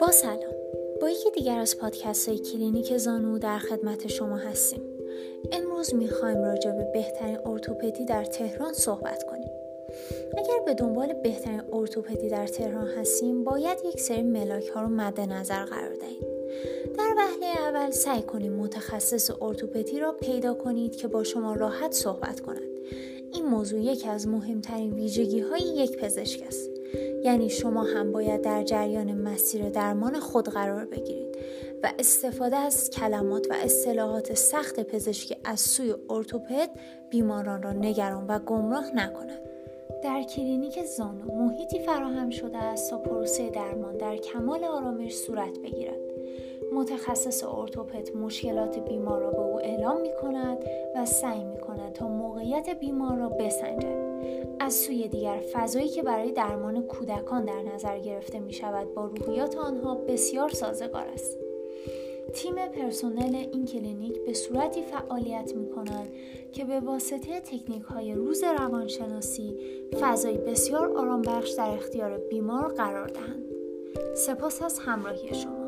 با سلام. با یکی دیگر از پادکست های کلینیک زانو در خدمت شما هستیم. امروز می‌خوایم راجع به بهترین ارتوپدی در تهران صحبت کنیم. اگر به دنبال بهترین ارتوپدی در تهران هستیم باید یک سری ملاک ها رو مد نظر قرار دهیم در وهله اول سعی کنید متخصص ارتوپدی را پیدا کنید که با شما راحت صحبت کند. این موضوع یکی از مهمترین ویژگی های یک پزشک است. یعنی شما هم باید در جریان مسیر درمان خود قرار بگیرید و استفاده از کلمات و اصطلاحات سخت پزشکی از سوی ارتوپد بیماران را نگران و گمراه نکند. در کلینیک زانو محیطی فراهم شده است تا پروسه درمان در کمال آرامش صورت بگیرد متخصص ارتوپد مشکلات بیمار را به او اعلام می کند و سعی می کند تا موقعیت بیمار را بسنجد. از سوی دیگر فضایی که برای درمان کودکان در نظر گرفته می شود با روحیات آنها بسیار سازگار است. تیم پرسنل این کلینیک به صورتی فعالیت می کنند که به واسطه تکنیک های روز روانشناسی فضایی بسیار آرام بخش در اختیار بیمار قرار دهند. سپاس از همراهی شما.